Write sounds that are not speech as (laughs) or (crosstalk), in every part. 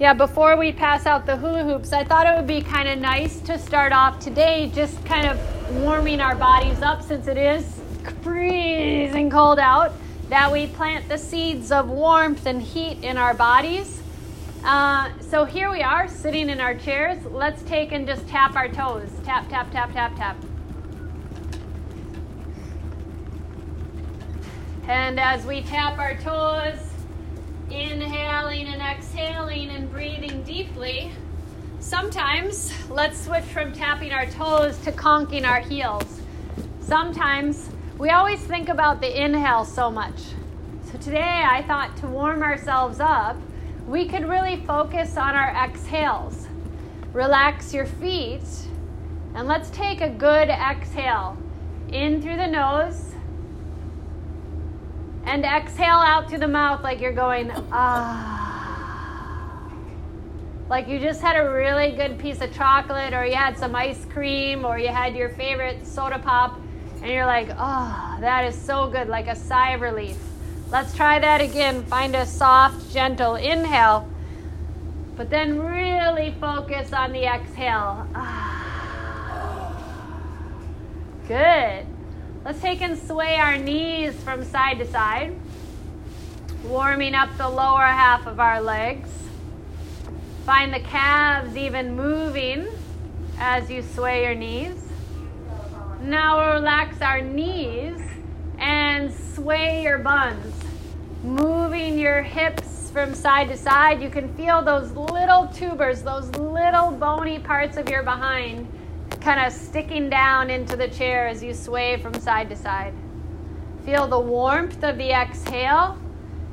Yeah, before we pass out the hula hoops, I thought it would be kind of nice to start off today just kind of warming our bodies up since it is freezing cold out, that we plant the seeds of warmth and heat in our bodies. Uh, so here we are sitting in our chairs. Let's take and just tap our toes. Tap, tap, tap, tap, tap. And as we tap our toes, inhaling and exhaling and breathing deeply, sometimes let's switch from tapping our toes to conking our heels. Sometimes we always think about the inhale so much. So today I thought to warm ourselves up, we could really focus on our exhales. Relax your feet and let's take a good exhale in through the nose and exhale out through the mouth like you're going, ah. Like you just had a really good piece of chocolate, or you had some ice cream, or you had your favorite soda pop, and you're like, oh, that is so good, like a sigh of relief. Let's try that again. Find a soft, gentle inhale, but then really focus on the exhale. Ah. Good. Let's take and sway our knees from side to side, warming up the lower half of our legs. Find the calves even moving as you sway your knees. Now relax our knees and sway your buns, moving your hips from side to side. You can feel those little tubers, those little bony parts of your behind kind of sticking down into the chair as you sway from side to side. Feel the warmth of the exhale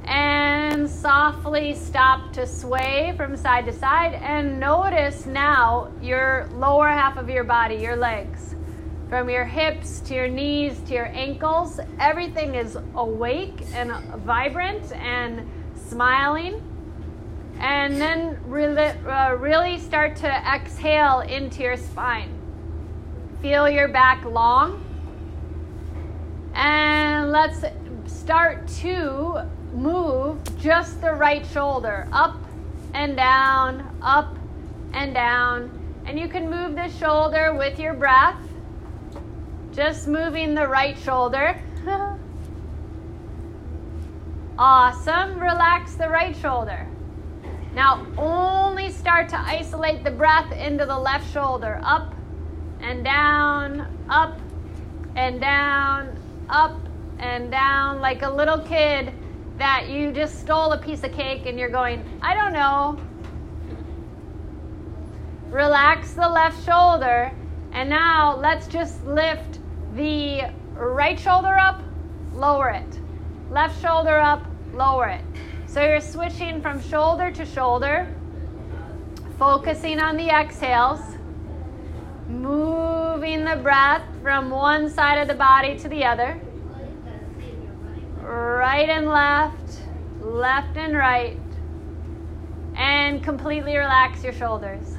and softly stop to sway from side to side. And notice now your lower half of your body, your legs. From your hips to your knees to your ankles, everything is awake and vibrant and smiling. And then really, uh, really start to exhale into your spine. Feel your back long. And let's start to move just the right shoulder up and down, up and down. And you can move the shoulder with your breath. Just moving the right shoulder. (laughs) awesome. Relax the right shoulder. Now only start to isolate the breath into the left shoulder. Up and down, up and down, up and down, like a little kid that you just stole a piece of cake and you're going, I don't know. Relax the left shoulder, and now let's just lift the right shoulder up, lower it. Left shoulder up, lower it. So you're switching from shoulder to shoulder, focusing on the exhales moving the breath from one side of the body to the other. Right and left, left and right. And completely relax your shoulders.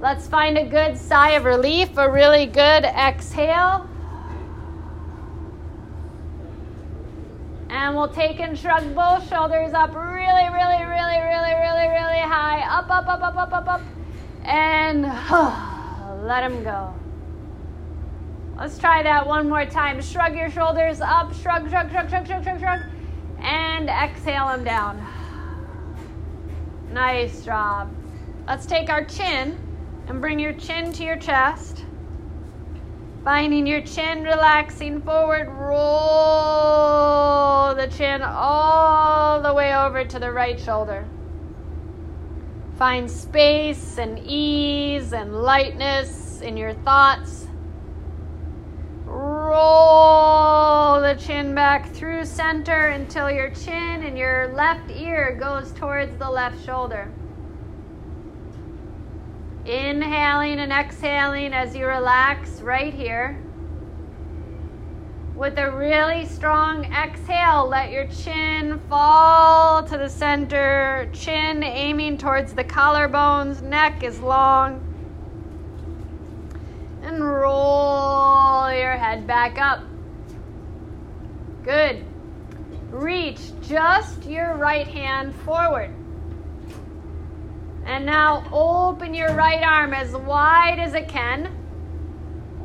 Let's find a good sigh of relief, a really good exhale. And we'll take and shrug both shoulders up really, really, really, really, really, really high. Up, up, up, up, up, up, up. And (sighs) let them go. Let's try that one more time. Shrug your shoulders up, shrug, shrug, shrug, shrug, shrug, shrug, shrug, and exhale them down. Nice job. Let's take our chin and bring your chin to your chest. Finding your chin relaxing forward, roll the chin all the way over to the right shoulder. Find space and ease and lightness in your thoughts. Roll the chin back through center until your chin and your left ear goes towards the left shoulder. Inhaling and exhaling as you relax right here. With a really strong exhale, let your chin fall to the center, chin aiming towards the collarbones, neck is long. And roll your head back up. Good. Reach just your right hand forward. And now open your right arm as wide as it can.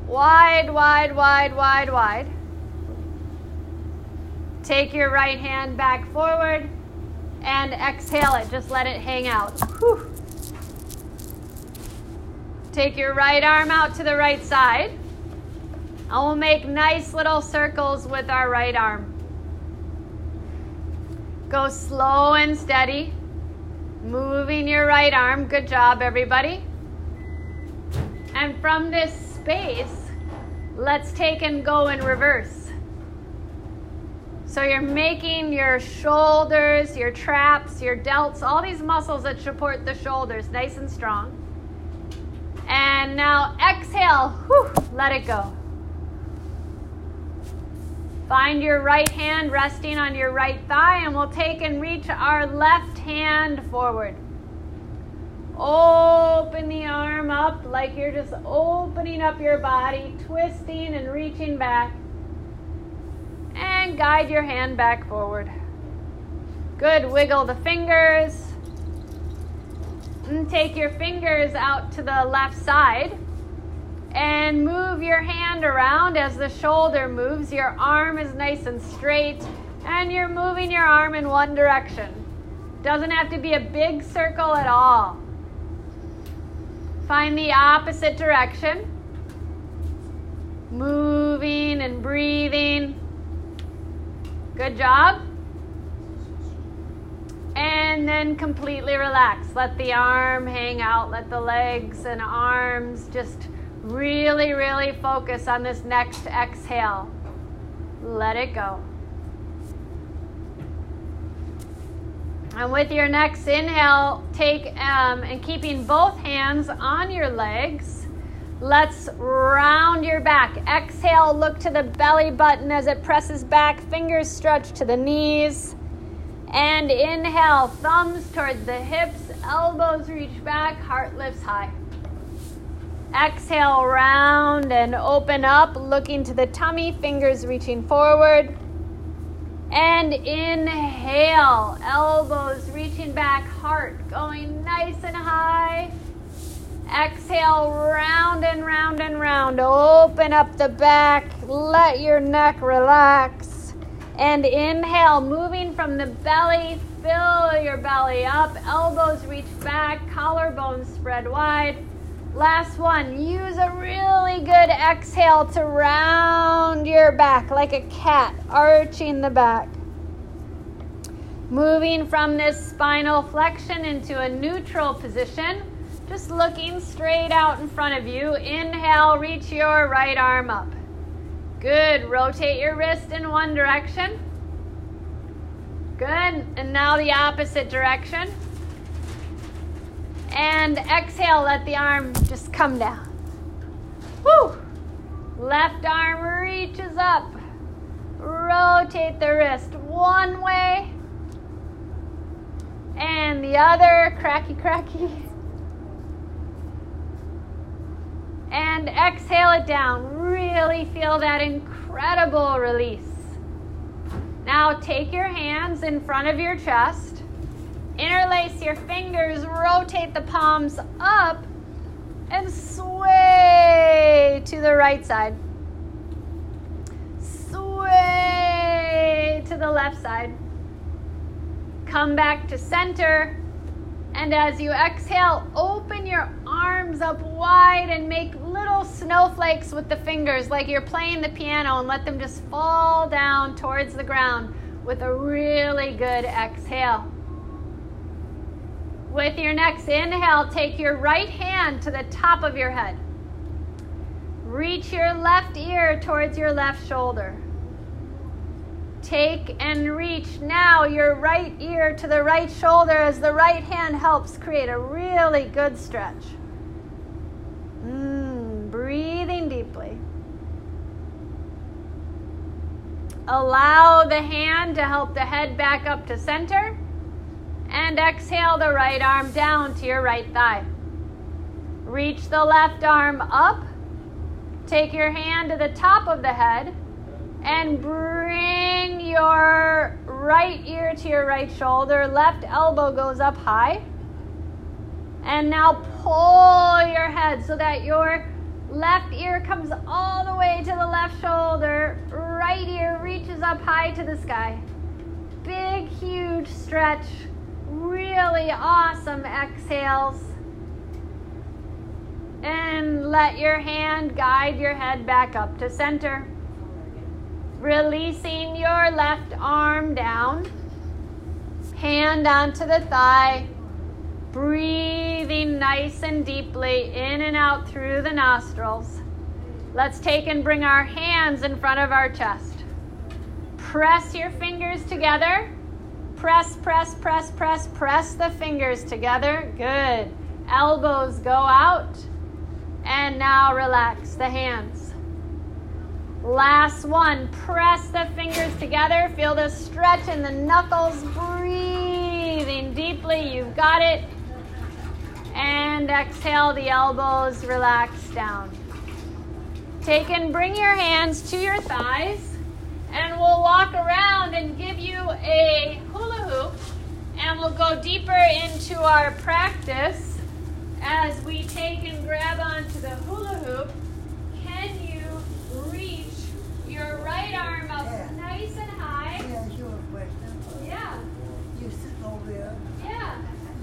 Wide, wide, wide, wide, wide. Take your right hand back forward and exhale it. Just let it hang out. Whew. Take your right arm out to the right side. And we'll make nice little circles with our right arm. Go slow and steady. Moving your right arm. Good job, everybody. And from this space, let's take and go in reverse. So you're making your shoulders, your traps, your delts, all these muscles that support the shoulders nice and strong. And now exhale, whew, let it go. Find your right hand resting on your right thigh, and we'll take and reach our left hand forward. Open the arm up like you're just opening up your body, twisting and reaching back. And guide your hand back forward. Good. Wiggle the fingers. And take your fingers out to the left side and move your hand around as the shoulder moves. Your arm is nice and straight, and you're moving your arm in one direction. Doesn't have to be a big circle at all. Find the opposite direction. Moving and breathing. Good job. And then completely relax. Let the arm hang out. Let the legs and arms just Really, really focus on this next exhale. Let it go. And with your next inhale, take um, and keeping both hands on your legs, let's round your back. Exhale, look to the belly button as it presses back, fingers stretch to the knees. And inhale, thumbs towards the hips, elbows reach back, heart lifts high. Exhale, round and open up, looking to the tummy, fingers reaching forward. And inhale, elbows reaching back, heart going nice and high. Exhale, round and round and round. Open up the back, let your neck relax. And inhale, moving from the belly, fill your belly up, elbows reach back, collarbones spread wide. Last one. Use a really good exhale to round your back like a cat, arching the back. Moving from this spinal flexion into a neutral position, just looking straight out in front of you. Inhale, reach your right arm up. Good. Rotate your wrist in one direction. Good. And now the opposite direction. And exhale, let the arm just come down. Woo! Left arm reaches up. Rotate the wrist one way and the other. Cracky, cracky. And exhale it down. Really feel that incredible release. Now take your hands in front of your chest Interlace your fingers, rotate the palms up, and sway to the right side. Sway to the left side. Come back to center. And as you exhale, open your arms up wide and make little snowflakes with the fingers like you're playing the piano and let them just fall down towards the ground with a really good exhale. With your next inhale, take your right hand to the top of your head. Reach your left ear towards your left shoulder. Take and reach now your right ear to the right shoulder as the right hand helps create a really good stretch. Mm, breathing deeply. Allow the hand to help the head back up to center. And exhale the right arm down to your right thigh. Reach the left arm up. Take your hand to the top of the head and bring your right ear to your right shoulder. Left elbow goes up high. And now pull your head so that your left ear comes all the way to the left shoulder. Right ear reaches up high to the sky. Big, huge stretch. Really awesome exhales. And let your hand guide your head back up to center. Releasing your left arm down. Hand onto the thigh. Breathing nice and deeply in and out through the nostrils. Let's take and bring our hands in front of our chest. Press your fingers together. Press, press, press, press, press the fingers together. Good. Elbows go out. And now relax the hands. Last one. Press the fingers together. Feel the stretch in the knuckles. Breathing deeply. You've got it. And exhale the elbows. Relax down. Take and bring your hands to your thighs. And we'll walk around and give you a hula hoop. And we'll go deeper into our practice as we take and grab onto the hula hoop, can you reach your right arm up yeah. nice and high? Yeah, sure, question. Yeah. You sit over there. Yeah.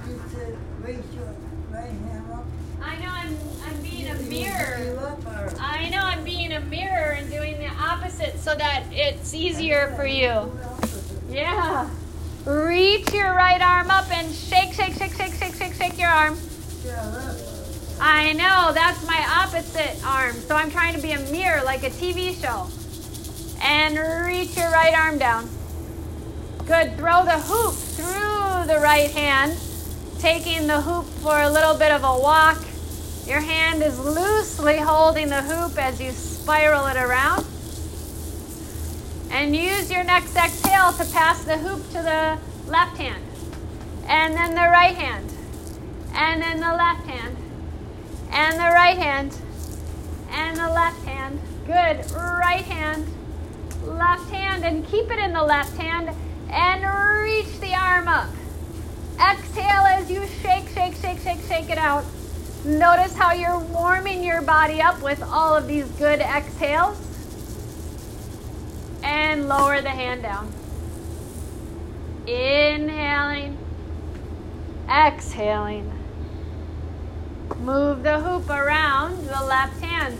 You sit, raise your right hand up. I know I'm I'm being a mirror. I know I'm being a mirror and doing the opposite so that it's easier for you. Yeah. Reach your right arm up and shake, shake, shake, shake, shake, shake, shake your arm. I know, that's my opposite arm. So I'm trying to be a mirror like a TV show. And reach your right arm down. Good. Throw the hoop through the right hand, taking the hoop for a little bit of a walk. Your hand is loosely holding the hoop as you spiral it around. And use your next exhale to pass the hoop to the left hand. And then the right hand. And then the left hand and the right hand and the left hand. Good. Right hand, left hand, and keep it in the left hand and reach the arm up. Exhale as you shake, shake, shake, shake, shake it out. Notice how you're warming your body up with all of these good exhales. And lower the hand down. Inhaling, exhaling. Move the hoop around the left hand.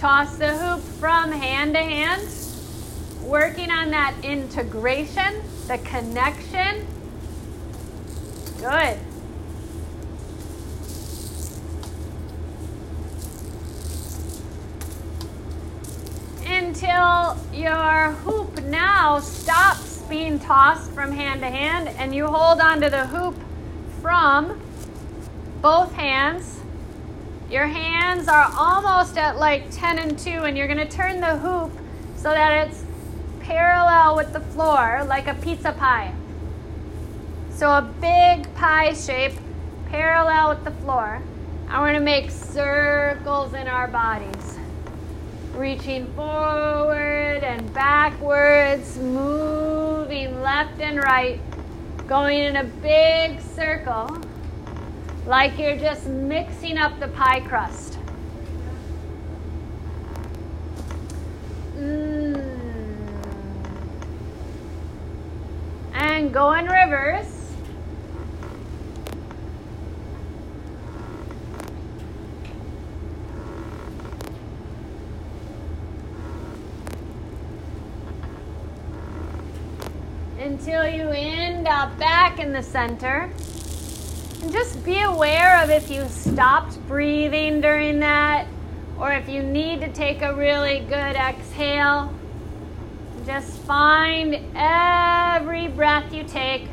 Toss the hoop from hand to hand, working on that integration, the connection. Good. Until your hoop now stops being tossed from hand to hand, and you hold onto the hoop from both hands. Your hands are almost at like 10 and 2, and you're going to turn the hoop so that it's parallel with the floor, like a pizza pie. So a big pie shape parallel with the floor. And we're going to make circles in our bodies reaching forward and backwards, moving left and right, going in a big circle, like you're just mixing up the pie crust. Mm. And go in reverse. until you end up back in the center. And just be aware of if you stopped breathing during that or if you need to take a really good exhale. Just find every breath you take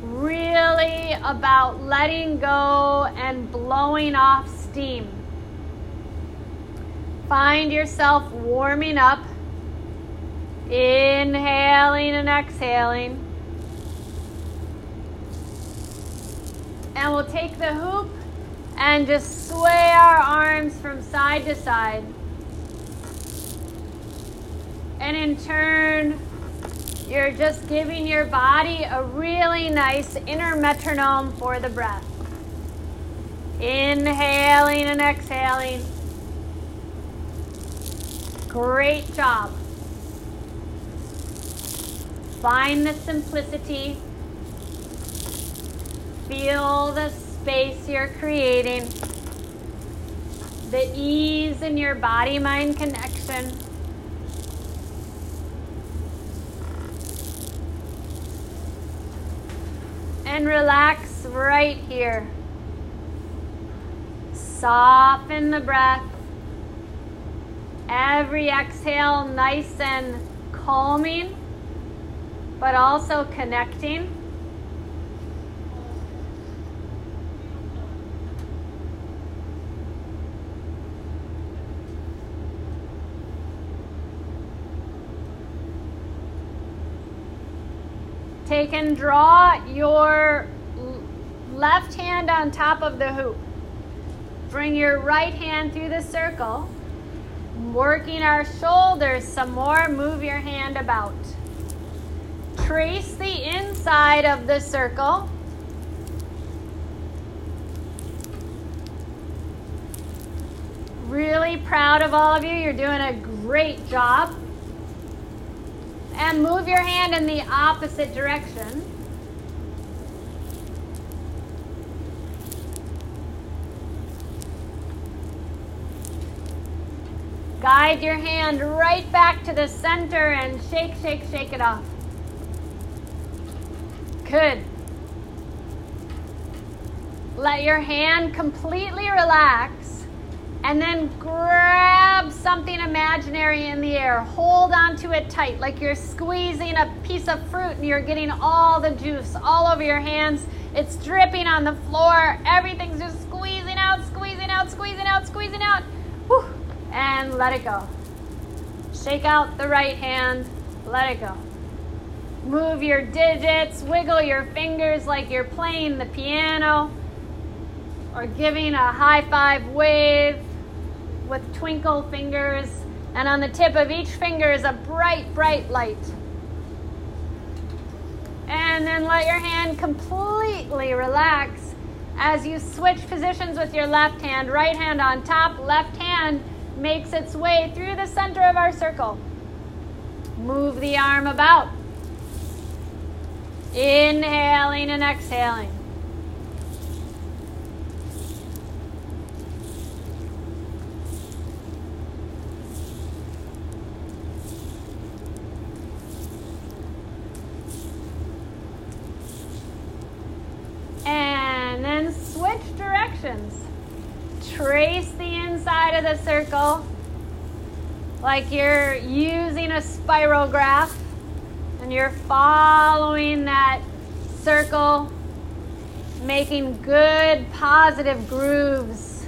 really about letting go and blowing off steam. Find yourself warming up, inhaling and exhaling. And we'll take the hoop and just sway our arms from side to side. And in turn, You're just giving your body a really nice inner metronome for the breath. Inhaling and exhaling. Great job. Find the simplicity. Feel the space you're creating. The ease in your body mind connection. And relax right here. Soften the breath. Every exhale, nice and calming, but also connecting. And draw your left hand on top of the hoop. Bring your right hand through the circle. Working our shoulders some more, move your hand about. Trace the inside of the circle. Really proud of all of you. You're doing a great job and move your hand in the opposite direction. Guide your hand right back to the center and shake, shake, shake it off. Good. Let your hand completely relax and then grab something imaginary in the air. Hold onto it tight, like you're squeezing a piece of fruit and you're getting all the juice all over your hands. It's dripping on the floor. Everything's just squeezing out, squeezing out, squeezing out, squeezing out. Whew. And let it go. Shake out the right hand. Let it go. Move your digits, wiggle your fingers like you're playing the piano or giving a high five wave with twinkle fingers, and on the tip of each finger is a bright, bright light. And then let your hand completely relax as you switch positions with your left hand. Right hand on top, left hand makes its way through the center of our circle. Move the arm about. Inhaling and exhaling. directions. Trace the the circle like you're using a Spirograph and you're following that circle, making good positive grooves.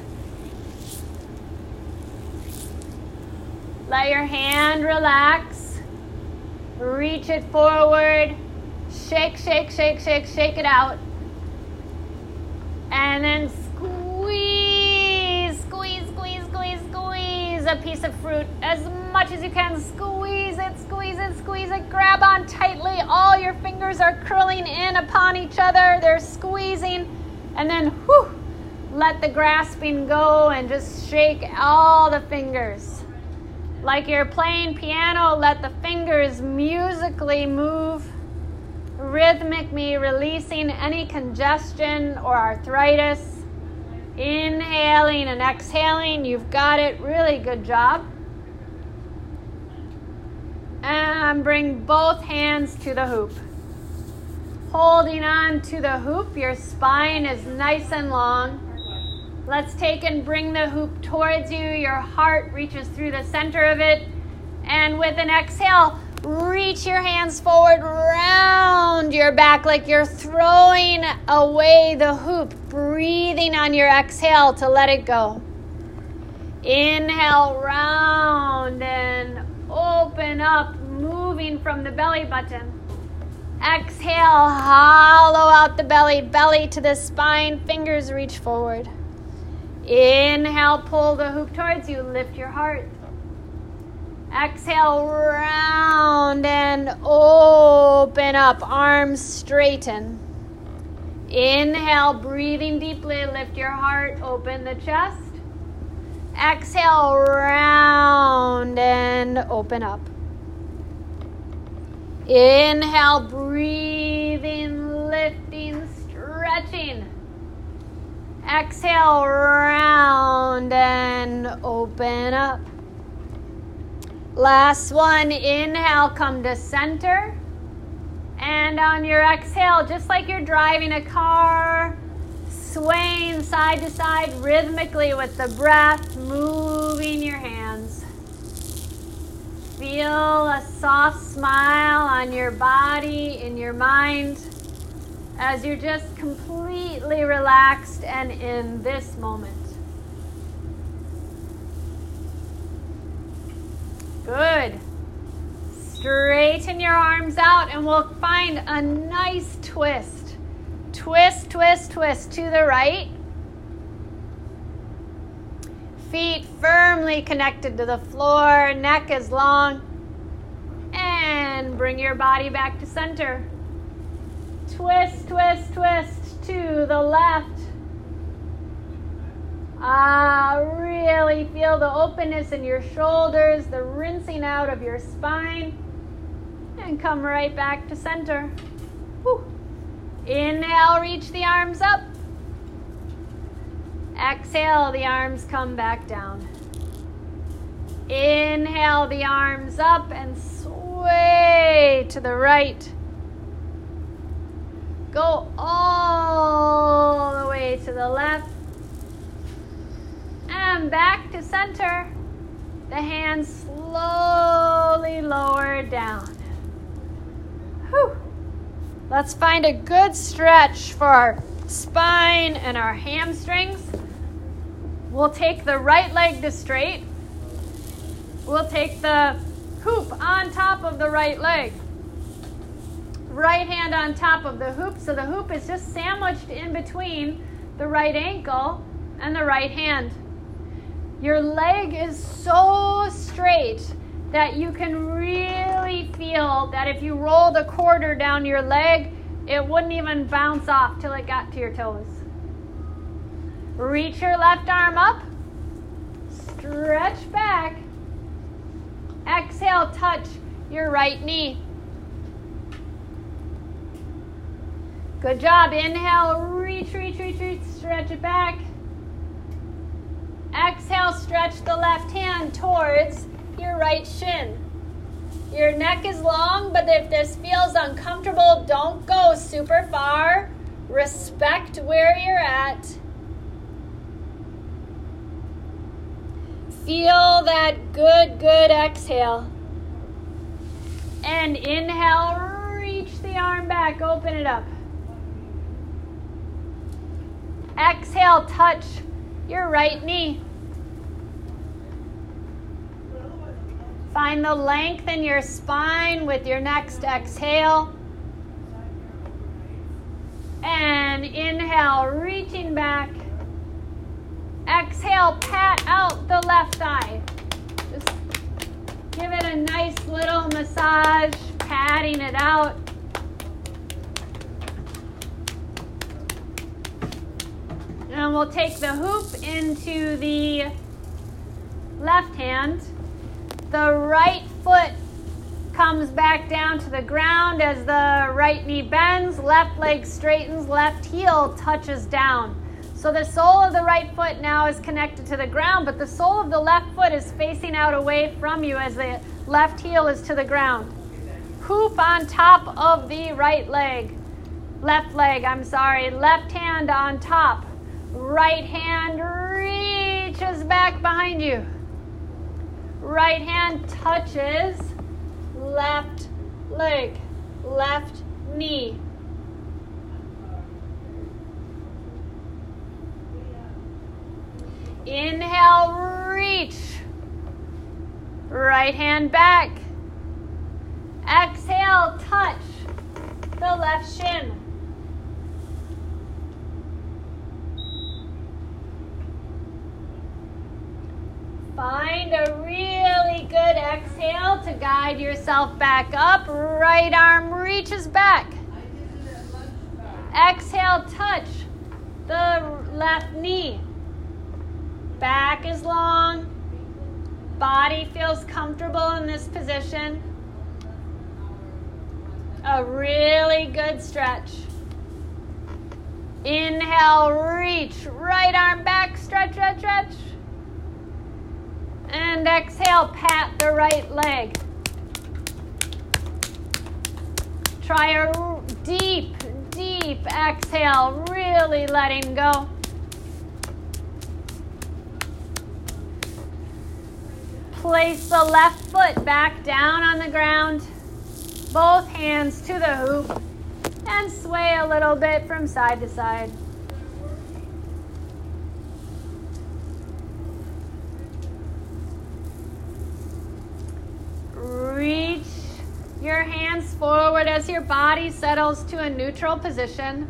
Let your hand relax. Reach it forward. Shake, shake, shake, shake, shake it out. And then piece of fruit as much as you can. Squeeze it, squeeze it, squeeze it. Grab on tightly. All your fingers are curling in upon each other. They're squeezing. And then, whew, let the grasping go and just shake all the fingers. Like you're playing piano, let the fingers musically move rhythmically releasing any congestion or arthritis. Inhaling and exhaling. You've got it. Really good job. And bring both hands to the hoop. Holding on to the hoop, your spine is nice and long. Let's take and bring the hoop towards you. Your heart reaches through the center of it. And with an exhale, reach your hands forward round your back like you're throwing away the hoop, breathing on your exhale to let it go. Inhale, round and open up, moving from the belly button. Exhale, hollow out the belly, belly to the spine, fingers reach forward. Inhale, pull the hoop towards you, lift your heart. Exhale, round and open up, arms straighten. Inhale, breathing deeply, lift your heart, open the chest. Exhale, round and open up. Inhale, breathing, lifting, stretching. Exhale, round and open up. Last one. Inhale, come to center. And on your exhale, just like you're driving a car, swaying side to side rhythmically with the breath, moving your hands. Feel a soft smile on your body, in your mind, as you're just completely relaxed and in this moment. Good. Straighten your arms out and we'll find a nice twist. Twist, twist, twist to the right. Feet firmly connected to the floor, neck is long. And bring your body back to center. Twist, twist, twist to the left. Ah, really feel the openness in your shoulders, the rinsing out of your spine. And come right back to center. Whew. Inhale, reach the arms up. Exhale, the arms come back down. Inhale the arms up and sway to the right. Go all the way to the left. And back to center. The hands slowly lower down. Whew. Let's find a good stretch for our spine and our hamstrings. We'll take the right leg to straight. We'll take the hoop on top of the right leg. Right hand on top of the hoop. So the hoop is just sandwiched in between the right ankle and the right hand. Your leg is so straight that you can really feel that if you roll the quarter down your leg, it wouldn't even bounce off till it got to your toes. Reach your left arm up, stretch back. Exhale, touch your right knee. Good job. Inhale, reach, reach, reach, reach, stretch it back. Exhale, stretch the left hand towards your right shin. Your neck is long, but if this feels uncomfortable, don't go super far. Respect where you're at. Feel that good, good exhale. And inhale, reach the arm back, open it up. Exhale, touch your right knee. Find the length in your spine with your next exhale. And inhale, reaching back. Exhale, pat out the left thigh. Just give it a nice little massage, patting it out. And we'll take the hoop into the left hand. The right foot comes back down to the ground as the right knee bends, left leg straightens, left heel touches down. So the sole of the right foot now is connected to the ground, but the sole of the left foot is facing out away from you as the left heel is to the ground. Hoop on top of the right leg. Left leg, I'm sorry. Left hand on top. Right hand reaches back behind you. Right hand touches left leg, left knee. Inhale, reach. Right hand back. Exhale, touch the left shin. Find a really good exhale to guide yourself back up. Right arm reaches back. Exhale, touch the left knee. Back is long. Body feels comfortable in this position. A really good stretch. Inhale, reach. Right arm back, stretch, stretch, stretch. And exhale, pat the right leg. Try a deep, deep exhale, really letting go. Place the left foot back down on the ground, both hands to the hoop, and sway a little bit from side to side. Reach your hands forward as your body settles to a neutral position.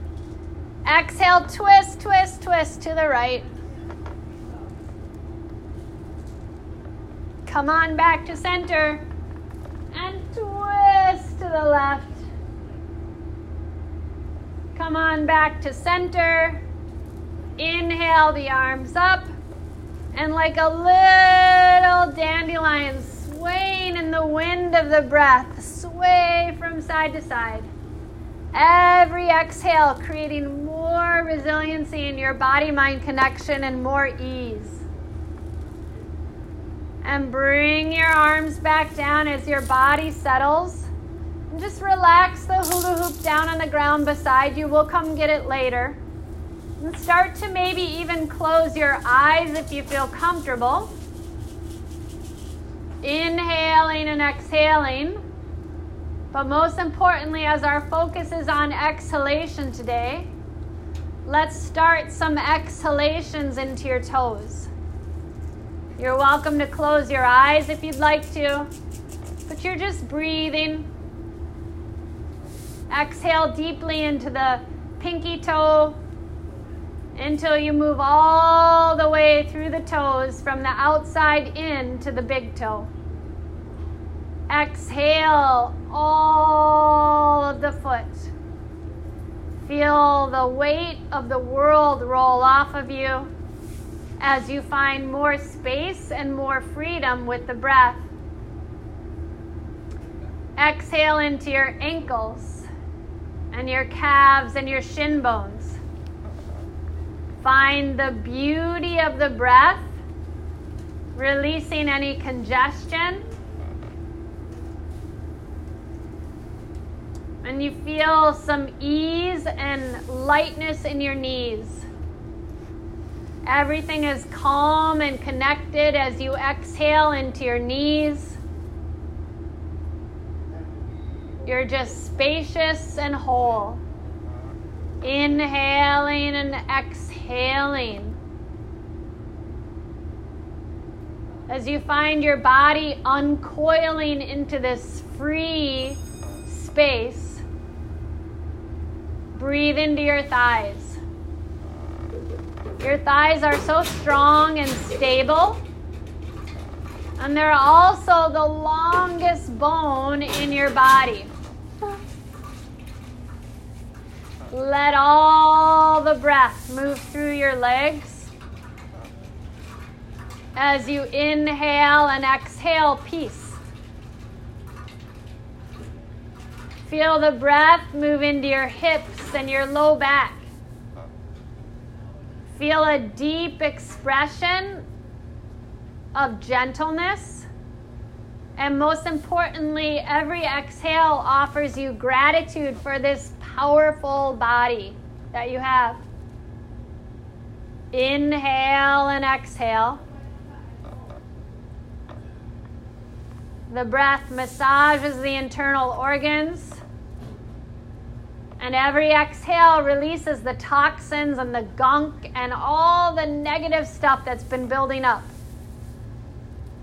Exhale, twist, twist, twist to the right. Come on back to center and twist to the left. Come on back to center. Inhale the arms up and like a little dandelion swaying in the wind of the breath, sway from side to side. Every exhale, creating more resiliency in your body mind connection and more ease. And bring your arms back down as your body settles. And just relax the hula hoop down on the ground beside you. We'll come get it later. And start to maybe even close your eyes if you feel comfortable. Inhaling and exhaling. But most importantly, as our focus is on exhalation today, let's start some exhalations into your toes. You're welcome to close your eyes if you'd like to, but you're just breathing. Exhale deeply into the pinky toe until you move all the way through the toes from the outside in to the big toe. Exhale all of the foot. Feel the weight of the world roll off of you as you find more space and more freedom with the breath. Exhale into your ankles and your calves and your shin bones. Find the beauty of the breath, releasing any congestion. And you feel some ease and lightness in your knees. Everything is calm and connected as you exhale into your knees. You're just spacious and whole. Inhaling and exhaling. As you find your body uncoiling into this free space, breathe into your thighs. Your thighs are so strong and stable. And they're also the longest bone in your body. Let all the breath move through your legs. As you inhale and exhale, peace. Feel the breath move into your hips and your low back. Feel a deep expression of gentleness. And most importantly, every exhale offers you gratitude for this powerful body that you have. Inhale and exhale. The breath massages the internal organs. And every exhale releases the toxins and the gunk and all the negative stuff that's been building up.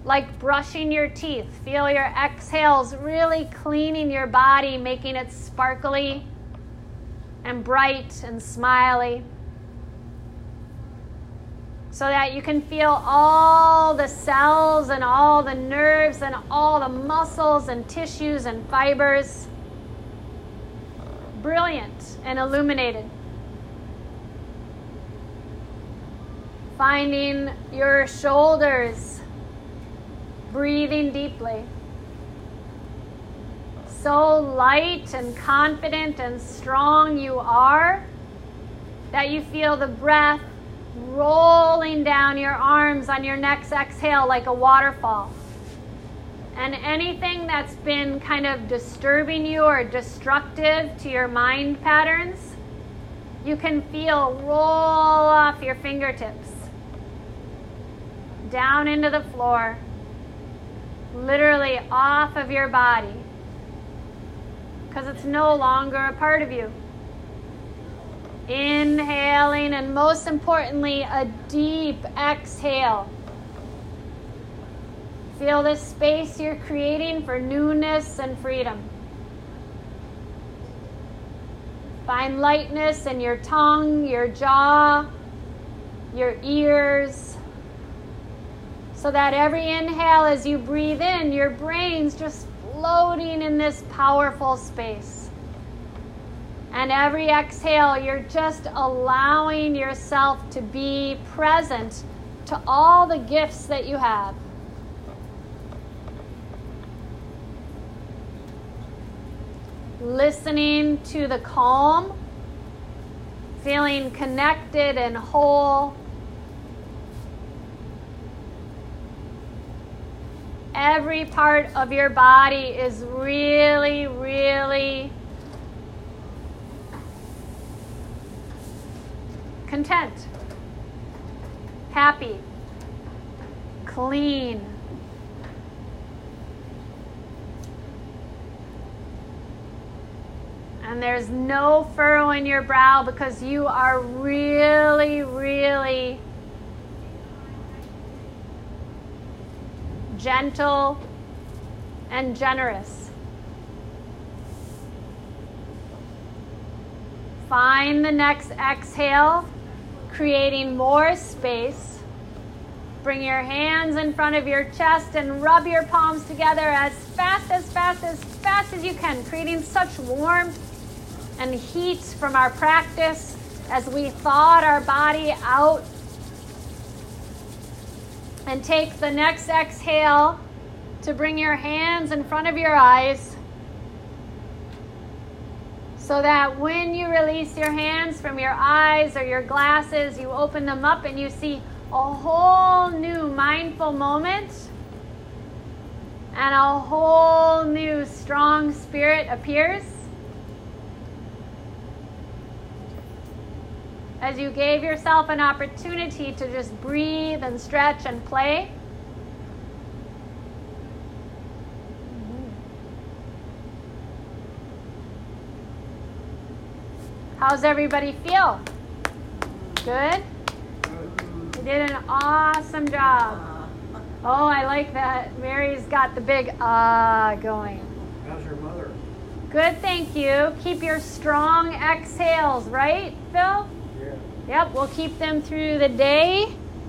Like brushing your teeth. Feel your exhales really cleaning your body, making it sparkly and bright and smiley. so that you can feel all the cells and all the nerves and all the muscles and tissues and fibers brilliant and illuminated. Finding your shoulders, breathing deeply. So light and confident and strong you are that you feel the breath rolling down your arms on your next exhale like a waterfall. And anything that's been kind of disturbing you or destructive to your mind patterns, you can feel roll off your fingertips down into the floor, literally off of your body, because it's no longer a part of you. Inhaling, and most importantly, a deep exhale. Feel this space you're creating for newness and freedom. Find lightness in your tongue, your jaw, your ears, so that every inhale as you breathe in, your brain's just floating in this powerful space. And every exhale, you're just allowing yourself to be present to all the gifts that you have. Listening to the calm, feeling connected and whole. Every part of your body is really, really content, happy, clean. And there's no furrow in your brow because you are really, really gentle and generous. Find the next exhale creating more space. Bring your hands in front of your chest and rub your palms together as fast, as fast, as fast as you can, creating such warmth and heat from our practice as we thawed our body out. And take the next exhale to bring your hands in front of your eyes so that when you release your hands from your eyes or your glasses, you open them up and you see a whole new mindful moment and a whole new strong spirit appears. As you gave yourself an opportunity to just breathe and stretch and play. How's everybody feel? Good? You did an awesome job. Oh, I like that. Mary's got the big ah uh going. How's your mother? Good, thank you. Keep your strong exhales, right, Phil? Yep, we'll keep them through the day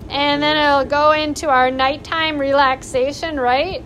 and then it'll go into our nighttime relaxation, right?